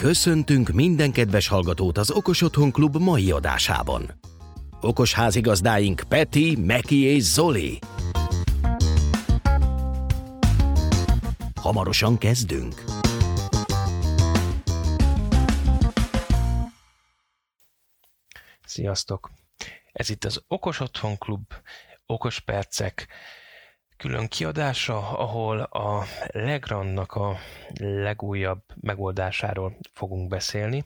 Köszöntünk minden kedves hallgatót az Okos Otthon Klub mai adásában. Okos házigazdáink Peti, Meki és Zoli. Hamarosan kezdünk. Sziasztok! Ez itt az Okos Otthon Klub, Okos Percek külön kiadása, ahol a Legrandnak a legújabb megoldásáról fogunk beszélni.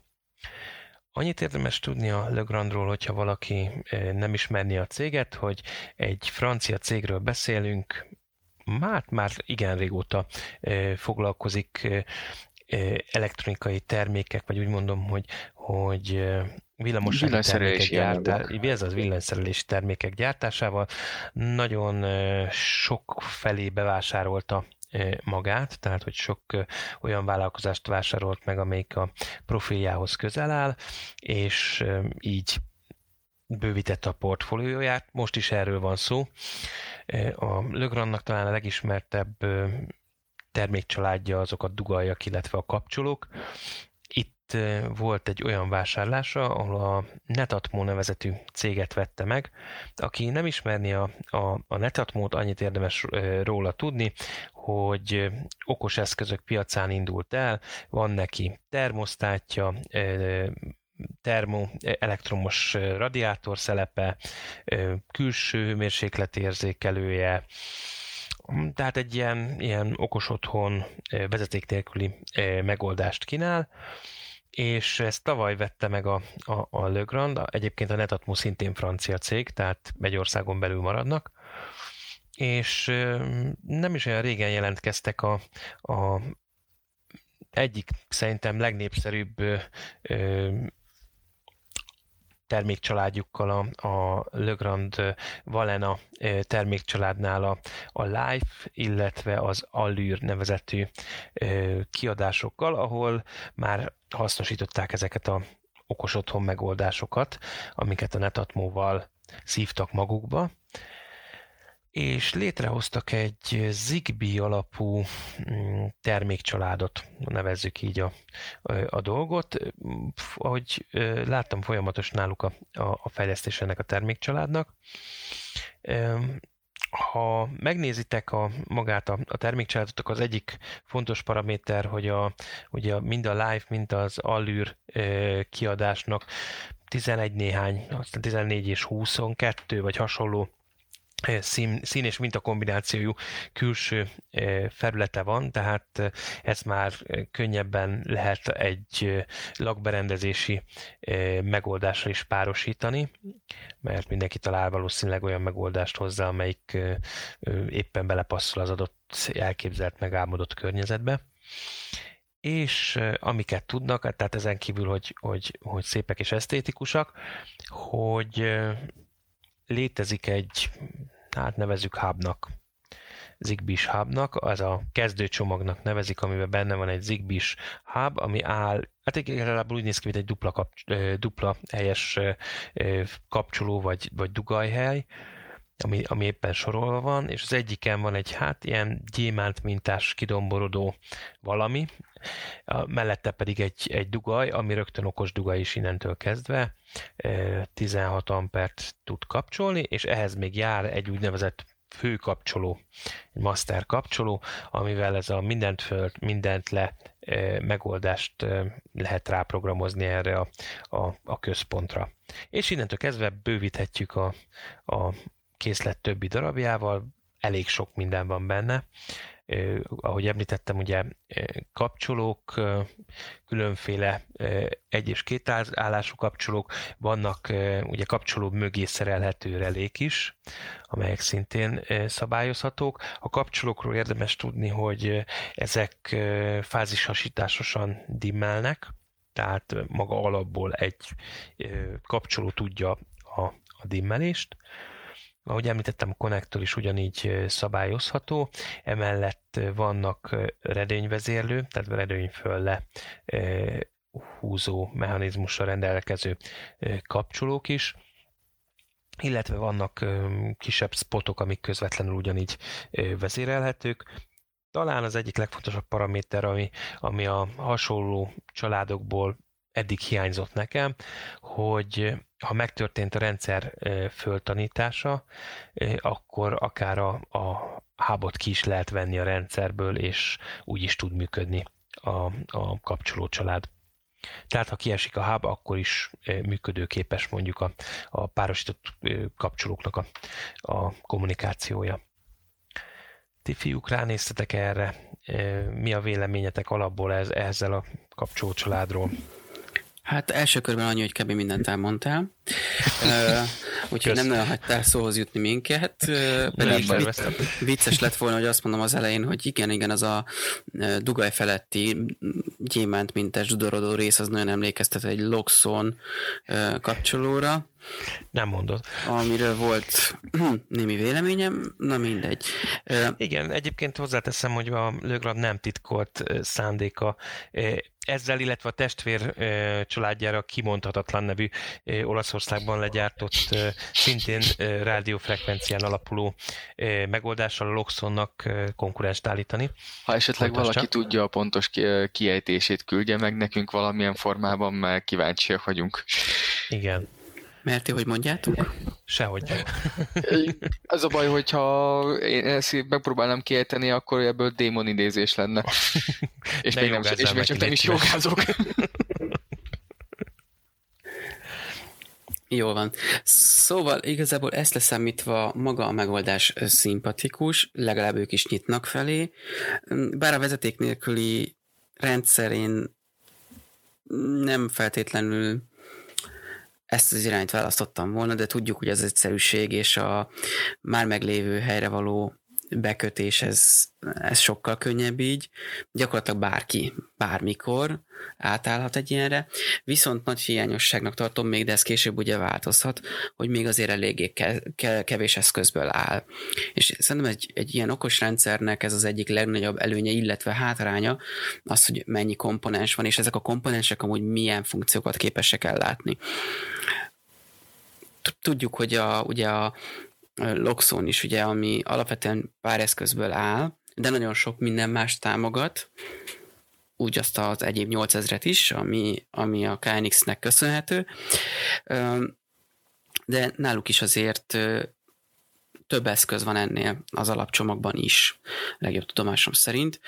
Annyit érdemes tudni a Legrandról, hogyha valaki eh, nem ismerni a céget, hogy egy francia cégről beszélünk, már, már igen régóta eh, foglalkozik eh, elektronikai termékek, vagy úgy mondom, hogy, hogy villamos termékek gyártásával, ez az villanyszerelési termékek gyártásával nagyon sok felé bevásárolta magát, tehát hogy sok olyan vállalkozást vásárolt meg, amelyik a profiljához közel áll, és így bővítette a portfólióját. Most is erről van szó. A Lögrannak talán a legismertebb termékcsaládja azok a dugaljak, illetve a kapcsolók, volt egy olyan vásárlása, ahol a Netatmo nevezetű céget vette meg. Aki nem ismerni a, a, a Netatmót, annyit érdemes róla tudni, hogy okos eszközök piacán indult el, van neki termosztátja, termo elektromos radiátor szelepe, külső hőmérsékletérzékelője, tehát egy ilyen, ilyen okos otthon vezeték nélküli megoldást kínál, és ezt tavaly vette meg a, a, a Le Grand, egyébként a Netatmo szintén francia cég, tehát egy országon belül maradnak, és nem is olyan régen jelentkeztek a, a egyik szerintem legnépszerűbb termékcsaládjukkal a, a Le Grand Valena termékcsaládnál a, a Life, illetve az Allure nevezetű kiadásokkal, ahol már hasznosították ezeket a okos otthon megoldásokat, amiket a Netatmóval szívtak magukba, és létrehoztak egy Zigbee alapú mm, termékcsaládot, nevezzük így a, a dolgot. Ahogy láttam folyamatos náluk a, a, a fejlesztés ennek a termékcsaládnak, ha megnézitek a, magát a, a termékcsaládot, az egyik fontos paraméter, hogy a, ugye mind a live, mind az allűr kiadásnak 11 néhány, aztán 14 és 22 vagy hasonló szín, szín és kombinációjú külső felülete van, tehát ez már könnyebben lehet egy lakberendezési megoldásra is párosítani, mert mindenki talál valószínűleg olyan megoldást hozzá, amelyik éppen belepasszol az adott elképzelt, megálmodott környezetbe. És amiket tudnak, tehát ezen kívül, hogy, hogy, hogy szépek és esztétikusak, hogy létezik egy hát nevezzük hubnak, Zigbee hubnak, az a kezdőcsomagnak nevezik, amiben benne van egy Zigbee hub, ami áll, hát igazából úgy néz ki, mint egy dupla, kap, dupla helyes kapcsoló vagy, vagy dugajhely, ami, ami éppen sorolva van, és az egyiken van egy hát ilyen gyémánt mintás kidomborodó valami, mellette pedig egy, egy dugaj, ami rögtön okos dugaj is innentől kezdve, 16 ampert tud kapcsolni, és ehhez még jár egy úgynevezett főkapcsoló, egy master kapcsoló, amivel ez a mindent föl, mindent le megoldást lehet ráprogramozni erre a, a, a központra. És innentől kezdve bővíthetjük a, a készlet többi darabjával, elég sok minden van benne, ahogy említettem, ugye kapcsolók, különféle egy és két állású kapcsolók, vannak ugye kapcsoló mögé szerelhető relék is, amelyek szintén szabályozhatók. A kapcsolókról érdemes tudni, hogy ezek fázishasításosan dimmelnek, tehát maga alapból egy kapcsoló tudja a, a dimmelést. Ahogy említettem, a konnektor is ugyanígy szabályozható, emellett vannak redőnyvezérlő, tehát redőny föl húzó mechanizmussal rendelkező kapcsolók is, illetve vannak kisebb spotok, amik közvetlenül ugyanígy vezérelhetők, talán az egyik legfontosabb paraméter, ami, ami a hasonló családokból eddig hiányzott nekem, hogy ha megtörtént a rendszer föltanítása, akkor akár a, a hubot ki is lehet venni a rendszerből, és úgy is tud működni a, a kapcsoló család. Tehát ha kiesik a hub, akkor is működőképes mondjuk a, a párosított kapcsolóknak a, a kommunikációja. Ti fiúk ránéztetek erre, mi a véleményetek alapból ez, ezzel a kapcsolócsaládról? Hát első körben annyi, hogy kb. mindent elmondtál. uh, úgyhogy nem nagyon hagytál szóhoz jutni minket. Uh, pedig vicces lett volna, hogy azt mondom az elején, hogy igen, igen, az a dugaj feletti gyémánt mintes dudorodó rész, az nagyon emlékeztet egy Loxon uh, kapcsolóra. Nem mondod. Amiről volt némi véleményem, na mindegy. Igen, egyébként hozzáteszem, hogy a Lögrad nem titkolt szándéka ezzel, illetve a testvér családjára kimondhatatlan nevű Olaszországban legyártott szintén rádiófrekvencián alapuló megoldással a Loxonnak konkurenst állítani. Ha esetleg Pontos valaki csak. tudja a pontos kiejtését, küldje meg nekünk valamilyen formában, mert kíváncsiak vagyunk. Igen. Merti, hogy mondjátok? Sehogy. Az a baj, hogyha én ezt megpróbálnám kiejteni, akkor ebből démon idézés lenne. és még, nem, és még csak nem is jogázok. Jól van. Szóval igazából ezt leszámítva maga a megoldás szimpatikus, legalább ők is nyitnak felé, bár a vezeték nélküli rendszerén nem feltétlenül ezt az irányt választottam volna, de tudjuk, hogy az egyszerűség és a már meglévő helyre való bekötés, ez, ez sokkal könnyebb így. Gyakorlatilag bárki, bármikor átállhat egy ilyenre. Viszont nagy hiányosságnak tartom még, de ez később ugye változhat, hogy még azért eléggé kevés eszközből áll. És szerintem egy, egy ilyen okos rendszernek ez az egyik legnagyobb előnye, illetve hátránya az, hogy mennyi komponens van, és ezek a komponensek amúgy milyen funkciókat képesek ellátni. Tudjuk, hogy a, ugye a Loxon is, ugye, ami alapvetően pár eszközből áll, de nagyon sok minden más támogat, úgy azt az egyéb 8000-et is, ami, ami a KNX-nek köszönhető, de náluk is azért több eszköz van ennél az alapcsomagban is, legjobb tudomásom szerint.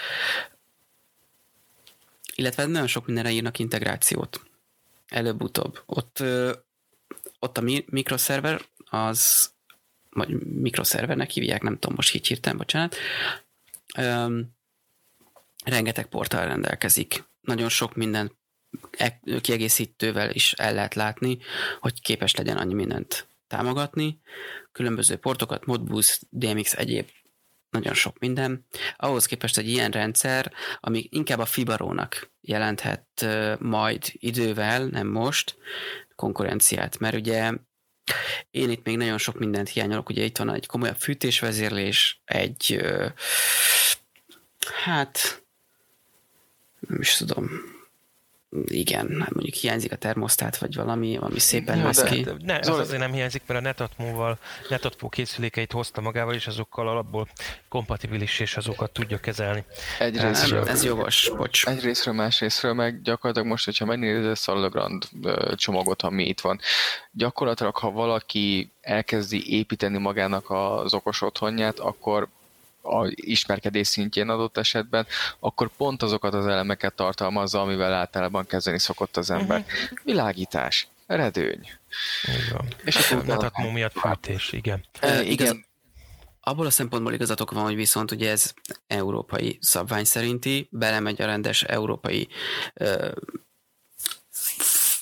Illetve nagyon sok mindenre írnak integrációt. Előbb-utóbb. Ott, ott a mikroszerver az vagy mikroszervernek hívják, nem tudom most így hirtelen, bocsánat, Öm, rengeteg portál rendelkezik. Nagyon sok minden e, kiegészítővel is el lehet látni, hogy képes legyen annyi mindent támogatni. Különböző portokat, Modbus, DMX, egyéb nagyon sok minden. Ahhoz képest egy ilyen rendszer, ami inkább a Fibarónak jelenthet majd idővel, nem most, konkurenciát, mert ugye én itt még nagyon sok mindent hiányolok, ugye itt van egy komolyabb fűtésvezérlés, egy hát nem is tudom, igen, hát mondjuk hiányzik a termosztát, vagy valami, ami szépen lesz ki. Ne, ez azért nem hiányzik, mert a Netatmo-val, Netatmo készülékeit hozta magával, és azokkal alapból kompatibilis, és azokat tudja kezelni. Egyrésztről, ez jogos, bocs. Egyrésztről, másrésztről meg gyakorlatilag most, hogyha megnézed a Legrand csomagot, ami itt van, gyakorlatilag, ha valaki elkezdi építeni magának az okos otthonját, akkor a ismerkedés szintjén adott esetben, akkor pont azokat az elemeket tartalmazza, amivel általában kezdeni szokott az ember. Uh-huh. Világítás, redőny. Igen. És akkor Netatmo miatt fűtés, igen. E, igen. Abból a szempontból igazatok van, hogy viszont ugye ez európai szabvány szerinti, belemegy a rendes európai ö,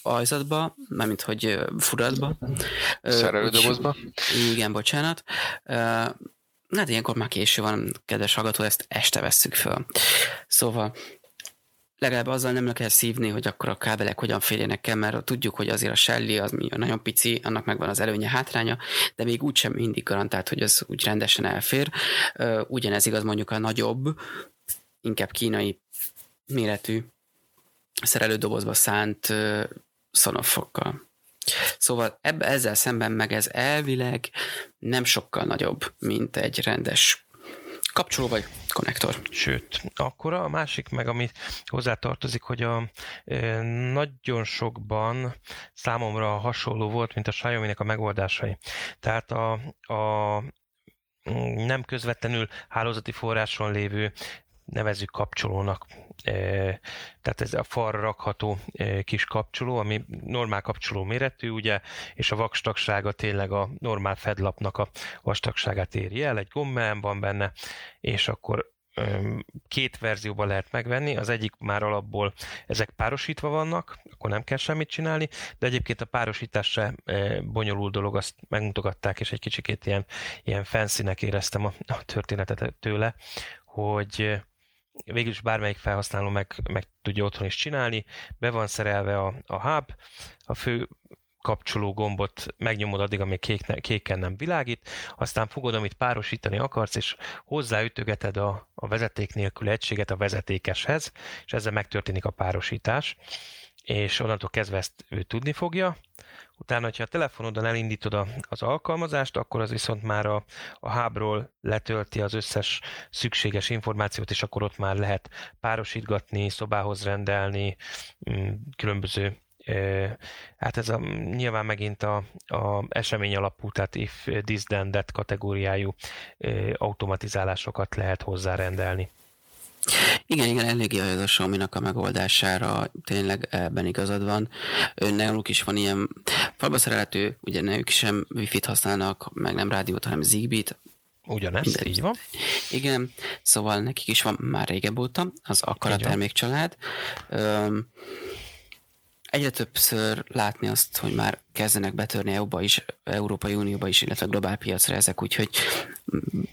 ajzatba, mármint hogy furatba. Szerelődobozba. Igen, bocsánat. Hát ilyenkor már késő van, kedves hallgató, ezt este vesszük föl. Szóval legalább azzal nem kell szívni, hogy akkor a kábelek hogyan férjenek el, mert tudjuk, hogy azért a Shelly az nagyon pici, annak megvan az előnye, hátránya, de még úgysem mindig garantált, hogy az úgy rendesen elfér. Ugyanez igaz mondjuk a nagyobb, inkább kínai méretű szerelődobozba szánt szonofokkal. Szóval ebbe, ezzel szemben meg ez elvileg nem sokkal nagyobb, mint egy rendes Kapcsoló vagy konnektor. Sőt, akkor a másik meg, ami hozzátartozik, hogy a e, nagyon sokban számomra hasonló volt, mint a Xiaomi-nek a megoldásai. Tehát a, a nem közvetlenül hálózati forráson lévő nevezzük kapcsolónak. Tehát ez a falra rakható kis kapcsoló, ami normál kapcsoló méretű, ugye, és a vakstagsága tényleg a normál fedlapnak a vastagságát éri el, egy gombelem van benne, és akkor két verzióban lehet megvenni, az egyik már alapból ezek párosítva vannak, akkor nem kell semmit csinálni, de egyébként a párosítás se bonyolult dolog, azt megmutogatták, és egy kicsikét ilyen, ilyen fancy éreztem a, a történetet tőle, hogy végül is bármelyik felhasználó meg, meg tudja otthon is csinálni, be van szerelve a, a hub, a fő kapcsoló gombot megnyomod addig, amíg kék, kéken nem világít, aztán fogod, amit párosítani akarsz, és hozzáütögeted a, a vezeték nélkül egységet a vezetékeshez, és ezzel megtörténik a párosítás, és onnantól kezdve ezt ő tudni fogja, Utána, ha a telefonodon elindítod az alkalmazást, akkor az viszont már a, a hábról letölti az összes szükséges információt, és akkor ott már lehet párosítgatni, szobához rendelni, mm, különböző Hát ez a, nyilván megint a, a esemény alapú, tehát if this then that kategóriájú automatizálásokat lehet hozzárendelni. Igen, igen, eléggé az a xiaomi a megoldására, tényleg ebben igazad van. Náluk is van ilyen falba szerelhető, ugye ne ők sem wifi-t használnak, meg nem rádiót, hanem zigbee-t, Ugyanezt, De, így van. Igen, szóval nekik is van már régebb óta, az akkora termékcsalád. Um, egyre többször látni azt, hogy már kezdenek betörni EU-ba is, Európai Unióba is, illetve globál piacra ezek, úgyhogy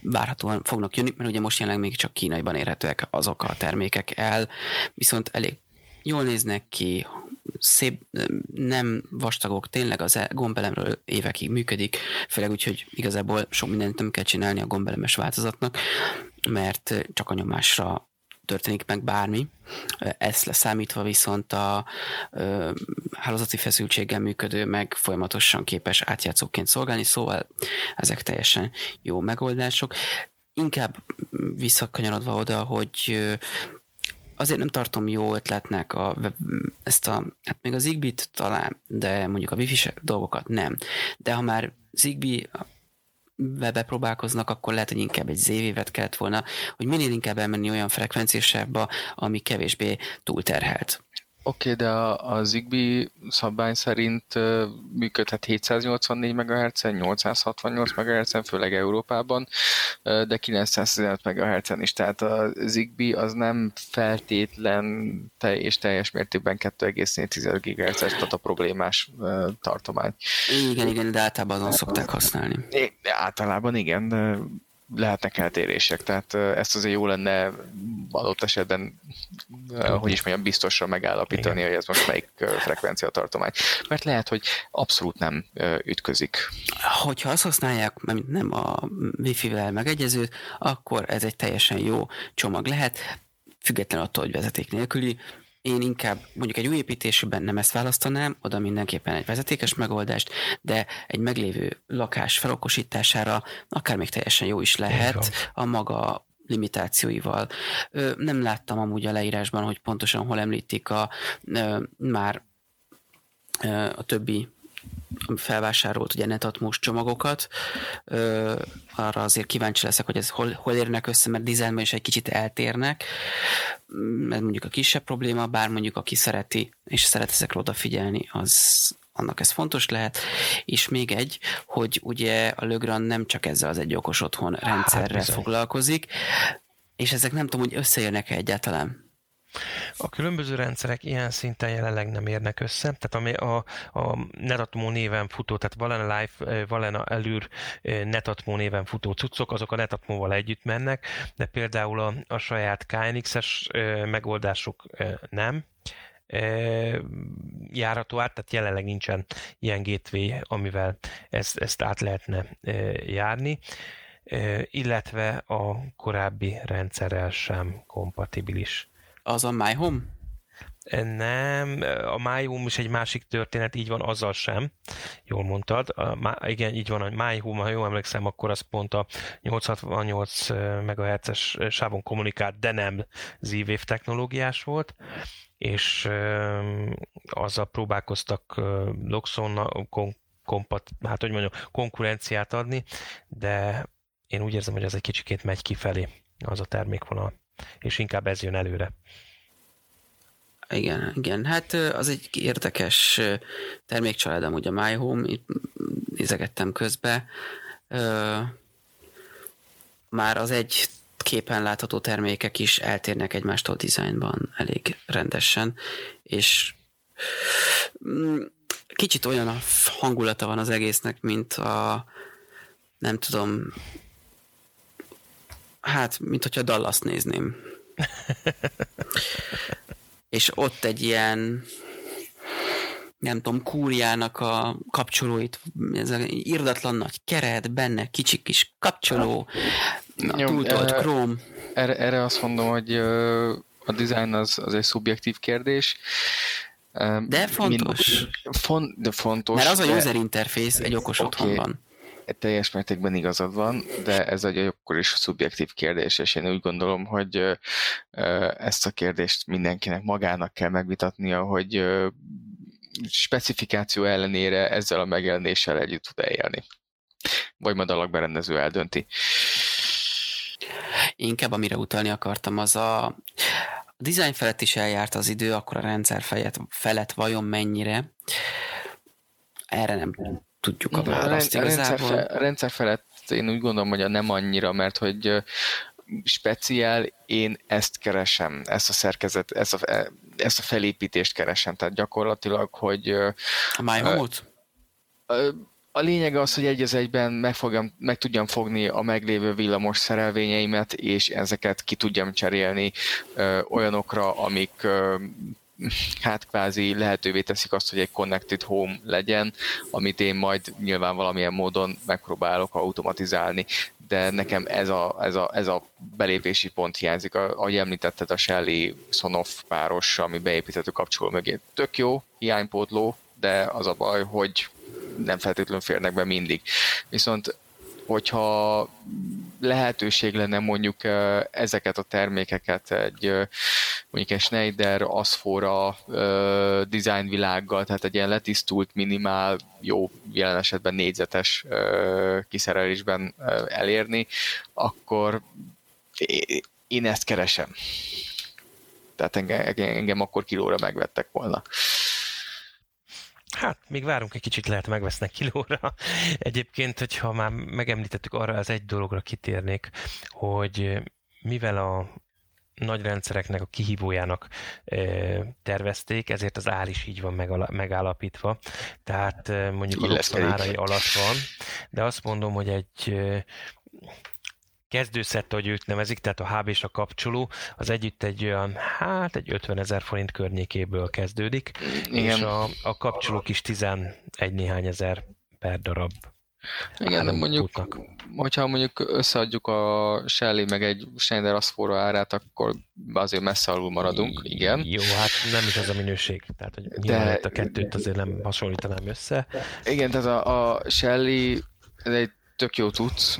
várhatóan fognak jönni, mert ugye most jelenleg még csak kínaiban érhetőek azok a termékek el, viszont elég jól néznek ki, szép, nem vastagok, tényleg az e- gombelemről évekig működik, főleg úgy, hogy igazából sok mindent nem kell csinálni a gombelemes változatnak, mert csak a nyomásra történik meg bármi. Ezt leszámítva viszont a ö, hálózati feszültséggel működő, meg folyamatosan képes átjátszóként szolgálni, szóval ezek teljesen jó megoldások. Inkább visszakanyarodva oda, hogy azért nem tartom jó ötletnek a, ezt a, hát még az Zigbee-t talán, de mondjuk a wifi dolgokat nem. De ha már Zigbee bepróbálkoznak, akkor lehet, hogy inkább egy ZV-vet kellett volna, hogy minél inkább elmenni olyan frekvenciásában, ami kevésbé túlterhelt. Oké, okay, de a, a Zigbee szabvány szerint működhet 784 MHz-en, 868 MHz-en, főleg Európában, de 915 MHz-en is. Tehát a Zigbee az nem feltétlen te és teljes mértékben 2,4 GHz-es, tehát a problémás tartomány. Igen, igen, de általában azon szokták használni. É, általában igen, de lehetnek eltérések, tehát ezt azért jó lenne adott esetben, hogy is mondjam, biztosra megállapítani, Igen. hogy ez most melyik frekvencia tartomány. Mert lehet, hogy abszolút nem ütközik. Hogyha azt használják, mert nem a Wi-Fi-vel megegyezőt, akkor ez egy teljesen jó csomag lehet, független attól, hogy vezeték nélküli, én inkább mondjuk egy új építésben nem ezt választanám, oda mindenképpen egy vezetékes megoldást, de egy meglévő lakás felokosítására akár még teljesen jó is lehet a maga limitációival. Nem láttam amúgy a leírásban, hogy pontosan hol említik a már a többi felvásárolt ugye netatmos csomagokat. Ö, arra azért kíváncsi leszek, hogy ez hol, hol érnek össze, mert dizájnban is egy kicsit eltérnek. Ez mondjuk a kisebb probléma, bár mondjuk aki szereti, és szeret ezekre odafigyelni, az annak ez fontos lehet. És még egy, hogy ugye a Lögran nem csak ezzel az egy okos otthon rendszerrel hát foglalkozik, és ezek nem tudom, hogy összeérnek-e egyáltalán. A különböző rendszerek ilyen szinten jelenleg nem érnek össze, tehát ami a, a Netatmo néven futó, tehát Valena Life, Valena Elür Netatmo néven futó cuccok, azok a Netatmo-val együtt mennek, de például a, a saját KNX-es megoldásuk nem, járható át, tehát jelenleg nincsen ilyen gateway, amivel ezt, ezt át lehetne járni, illetve a korábbi rendszerrel sem kompatibilis. Az a My Home? Nem, a MyHome is egy másik történet, így van, azzal sem. Jól mondtad. A, igen, így van, a MyHome, ha jól emlékszem, akkor az pont a 868 MHz-es sávon kommunikált, de nem Z-Wave technológiás volt és azzal próbálkoztak Loxon kompat, hát hogy mondjam, konkurenciát adni, de én úgy érzem, hogy ez egy kicsikét megy kifelé az a termékvonal, és inkább ez jön előre. Igen, igen. Hát az egy érdekes termékcsalád amúgy a My Home, itt nézegettem közbe. Már az egy képen látható termékek is eltérnek egymástól dizájnban elég rendesen, és mm, kicsit olyan a hangulata van az egésznek, mint a nem tudom, hát, mint hogyha Dallas nézném. és ott egy ilyen nem tudom, kúriának a kapcsolóit, ez a irdatlan nagy keret, benne kicsi kis kapcsoló, a túltolt Chrome. Erre, erre azt mondom, hogy a design az, az egy szubjektív kérdés. De fontos. Mind, font, de fontos. Mert az a user interface egy okos okay. otthonban teljes mértékben igazad van, de ez egy akkor is szubjektív kérdés, és én úgy gondolom, hogy ezt a kérdést mindenkinek magának kell megvitatnia, hogy specifikáció ellenére ezzel a megjelenéssel együtt tud élni. Vagy majd a lakberendező eldönti. Inkább amire utalni akartam, az a, a design felett is eljárt az idő, akkor a rendszer felett, felett vajon mennyire? Erre nem tudjuk a választ a, rendszer, fe, a rendszer felett én úgy gondolom, hogy a nem annyira, mert hogy speciál, én ezt keresem, ezt a szerkezet, ezt a, ezt a felépítést keresem, tehát gyakorlatilag, hogy a MyHome-ot? A lényeg az, hogy egy az egyben megfogjam, meg tudjam fogni a meglévő villamos szerelvényeimet, és ezeket ki tudjam cserélni ö, olyanokra, amik ö, hát kvázi lehetővé teszik azt, hogy egy connected home legyen, amit én majd nyilván valamilyen módon megpróbálok automatizálni, de nekem ez a, ez a, ez a belépési pont hiányzik. Ahogy említetted, a Shelly Sonoff páros, ami beépíthető kapcsoló mögé. Tök jó, hiánypótló, de az a baj, hogy nem feltétlenül férnek be mindig. Viszont hogyha lehetőség lenne mondjuk ezeket a termékeket egy mondjuk egy Schneider Asfora design világgal, tehát egy ilyen letisztult, minimál, jó jelen esetben négyzetes kiszerelésben elérni, akkor én ezt keresem. Tehát engem, engem akkor kilóra megvettek volna. Hát, még várunk egy kicsit, lehet megvesznek kilóra. Egyébként, hogyha már megemlítettük, arra az egy dologra kitérnék, hogy mivel a nagy rendszereknek a kihívójának tervezték, ezért az ár is így van megállapítva. Tehát mondjuk a Luxon árai alatt van, de azt mondom, hogy egy kezdőszett, ahogy ők nevezik, tehát a HB és a kapcsoló, az együtt egy olyan, hát egy 50 ezer forint környékéből kezdődik, Igen. és a, a kapcsolók is 11 néhány ezer per darab. Igen, de mondjuk, futnak. hogyha mondjuk összeadjuk a Shelly meg egy Schneider Asfora árát, akkor azért messze alul maradunk, igen. Jó, hát nem is az a minőség, tehát hogy de, a kettőt azért nem hasonlítanám össze. Igen, tehát a, a Shelly ez egy tök jó tudsz,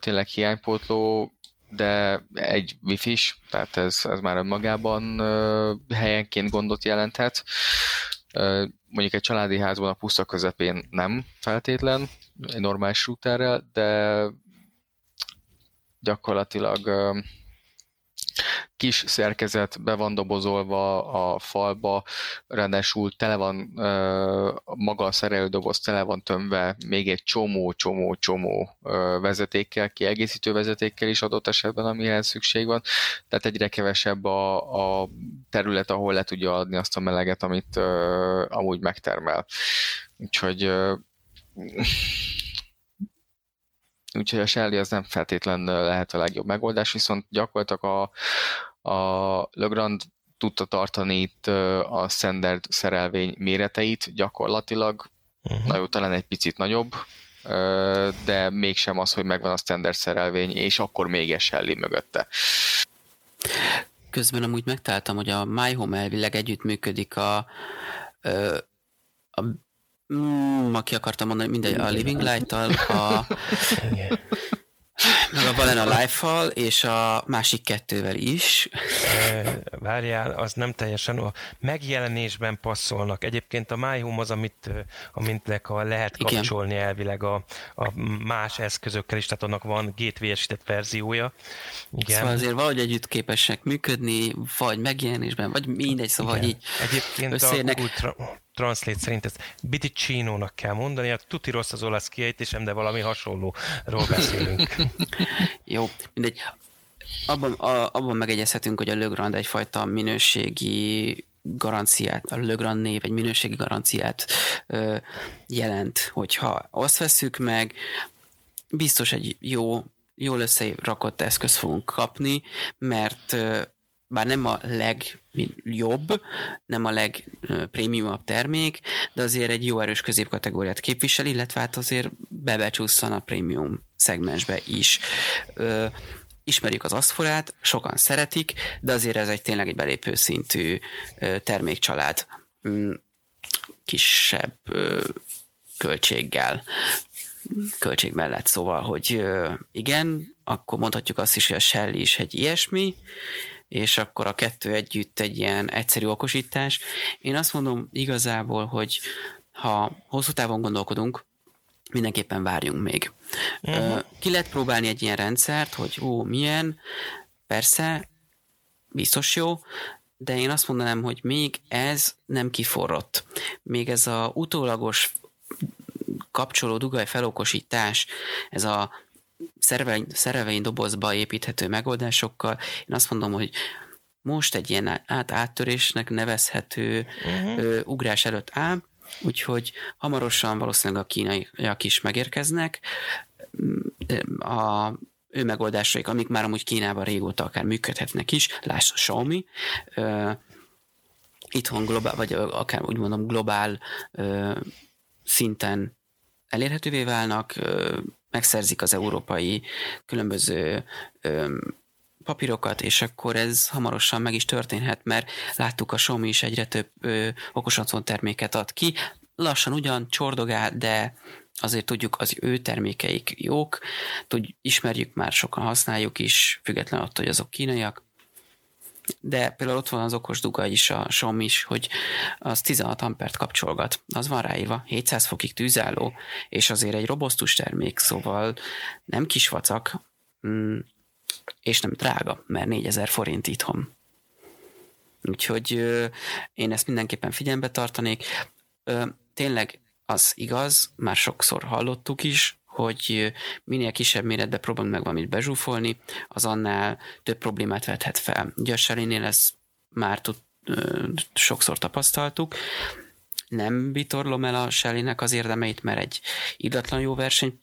tényleg hiánypótló, de egy wifi is, tehát ez, ez már önmagában helyenként gondot jelenthet. Mondjuk egy családi házban a puszta közepén nem feltétlen, egy normális routerrel, de gyakorlatilag kis szerkezet be van dobozolva a falba, ráadásul tele van maga a szerelődoboz tele van tömve még egy csomó-csomó-csomó vezetékkel, kiegészítő vezetékkel is adott esetben, amihez szükség van, tehát egyre kevesebb a, a terület, ahol le tudja adni azt a meleget, amit amúgy megtermel. Úgyhogy úgyhogy a Shelly az nem feltétlen lehet a legjobb megoldás, viszont gyakorlatilag a, a Legrand tudta tartani itt a standard szerelvény méreteit gyakorlatilag, uh-huh. na jó, talán egy picit nagyobb, de mégsem az, hogy megvan a standard szerelvény, és akkor még egy Shelly mögötte. közben amúgy megtaláltam, hogy a My Home elvileg együttműködik a, a, a mm, aki akartam mondani, mindegy, a Living Light-tal, a, meg a Valen a Life-val, és a másik kettővel is. Várjál, az nem teljesen, a megjelenésben passzolnak. Egyébként a My Home az, amit, amit a lehet Igen. kapcsolni elvileg a, a más eszközökkel is, tehát annak van gateway-esített verziója. Igen. Szóval azért valahogy együtt képesek működni, vagy megjelenésben, vagy mindegy, szóval Igen. így Egyébként összeérnek. a Google Translate szerint ezt Biticino-nak kell mondani, hát tuti rossz az olasz kiejtésem, de valami hasonlóról beszélünk. Jó, mindegy. Abban, a, abban megegyezhetünk, hogy a Legrand egyfajta minőségi garanciát, a Legrand név egy minőségi garanciát ö, jelent, hogyha azt veszük meg, biztos egy jó, jól összerakott eszköz fogunk kapni, mert bár nem a legjobb, nem a legprémiumabb termék, de azért egy jó erős középkategóriát képvisel, illetve hát azért bebecsusszan a prémium szegmensbe is. Ö, ismerjük az aszforát, sokan szeretik, de azért ez egy tényleg egy belépő szintű termékcsalád mm, kisebb költséggel költség mellett, szóval, hogy igen, akkor mondhatjuk azt is, hogy a Shell is egy ilyesmi, és akkor a kettő együtt egy ilyen egyszerű okosítás. Én azt mondom igazából, hogy ha hosszú távon gondolkodunk, mindenképpen várjunk még. Uh-huh. Ki lehet próbálni egy ilyen rendszert, hogy ó, milyen, persze, biztos jó, de én azt mondanám, hogy még ez nem kiforrott. Még ez a utólagos kapcsoló dugaj felokosítás, ez a szervein, szervein dobozba építhető megoldásokkal. Én azt mondom, hogy most egy ilyen át áttörésnek nevezhető uh-huh. ö, ugrás előtt áll, úgyhogy hamarosan valószínűleg a kínaiak is megérkeznek. A ő megoldásaik, amik már amúgy Kínában régóta akár működhetnek is, láss a Xiaomi, ö, itthon globál, vagy akár úgy mondom globál ö, szinten elérhetővé válnak, ö, megszerzik az európai különböző ö, papírokat, és akkor ez hamarosan meg is történhet, mert láttuk a Xiaomi is egyre több ö, okos terméket ad ki, lassan ugyan csordogál, de azért tudjuk, az ő termékeik jók, tud, ismerjük már, sokan használjuk is, függetlenül attól, hogy azok kínaiak, de például ott van az okos duga is, a SOM is, hogy az 16 ampert kapcsolgat. Az van ráírva, 700 fokig tűzálló, és azért egy robosztus termék, szóval nem kis vacak, mm, és nem drága, mert 4000 forint itthon. Úgyhogy én ezt mindenképpen figyelembe tartanék. Tényleg az igaz, már sokszor hallottuk is, hogy minél kisebb méretbe próbálunk meg valamit bezsúfolni, az annál több problémát vethet fel. Ugye a Shelly-nél ezt már tud, sokszor tapasztaltuk, nem vitorlom el a shelly az érdemeit, mert egy idatlan jó verseny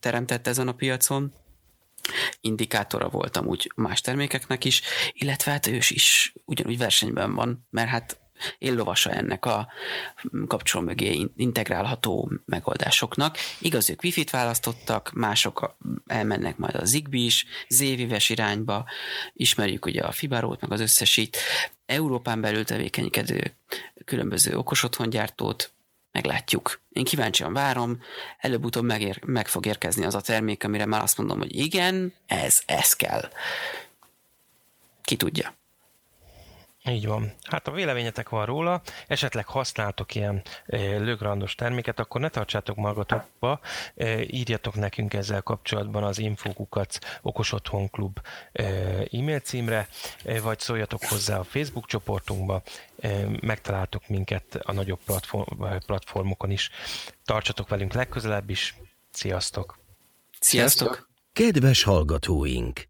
teremtett ezen a piacon, indikátora voltam úgy más termékeknek is, illetve hát ő is ugyanúgy versenyben van, mert hát éllovasa ennek a kapcsoló mögé integrálható megoldásoknak. Igaz, ők Wi-Fi-t választottak, mások elmennek majd a Zigbee is, zévives irányba, ismerjük ugye a Fibarót, meg az összesít. Európán belül tevékenykedő különböző okos otthongyártót, meglátjuk. Én kíváncsian várom, előbb-utóbb megér, meg fog érkezni az a termék, amire már azt mondom, hogy igen, ez, ez kell. Ki tudja. Így van. Hát a véleményetek van róla, esetleg használtok ilyen e, lögrandos terméket, akkor ne tartsátok magatokba, e, írjatok nekünk ezzel kapcsolatban az infokukat Okosotthon Klub e, e-mail címre, e, vagy szóljatok hozzá a Facebook csoportunkba, e, megtaláltok minket a nagyobb platform, platformokon is. Tartsatok velünk legközelebb is. Sziasztok! Sziasztok! Kedves hallgatóink!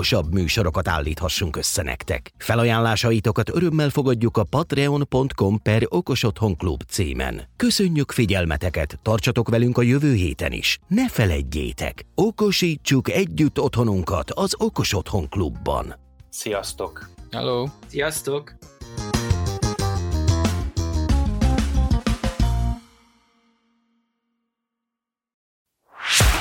okosabb műsorokat állíthassunk össze nektek. Felajánlásaitokat örömmel fogadjuk a patreon.com per okosotthonklub címen. Köszönjük figyelmeteket, tartsatok velünk a jövő héten is. Ne feledjétek, okosítsuk együtt otthonunkat az Okos Otthon Klubban. Sziasztok! Hello! Sziasztok!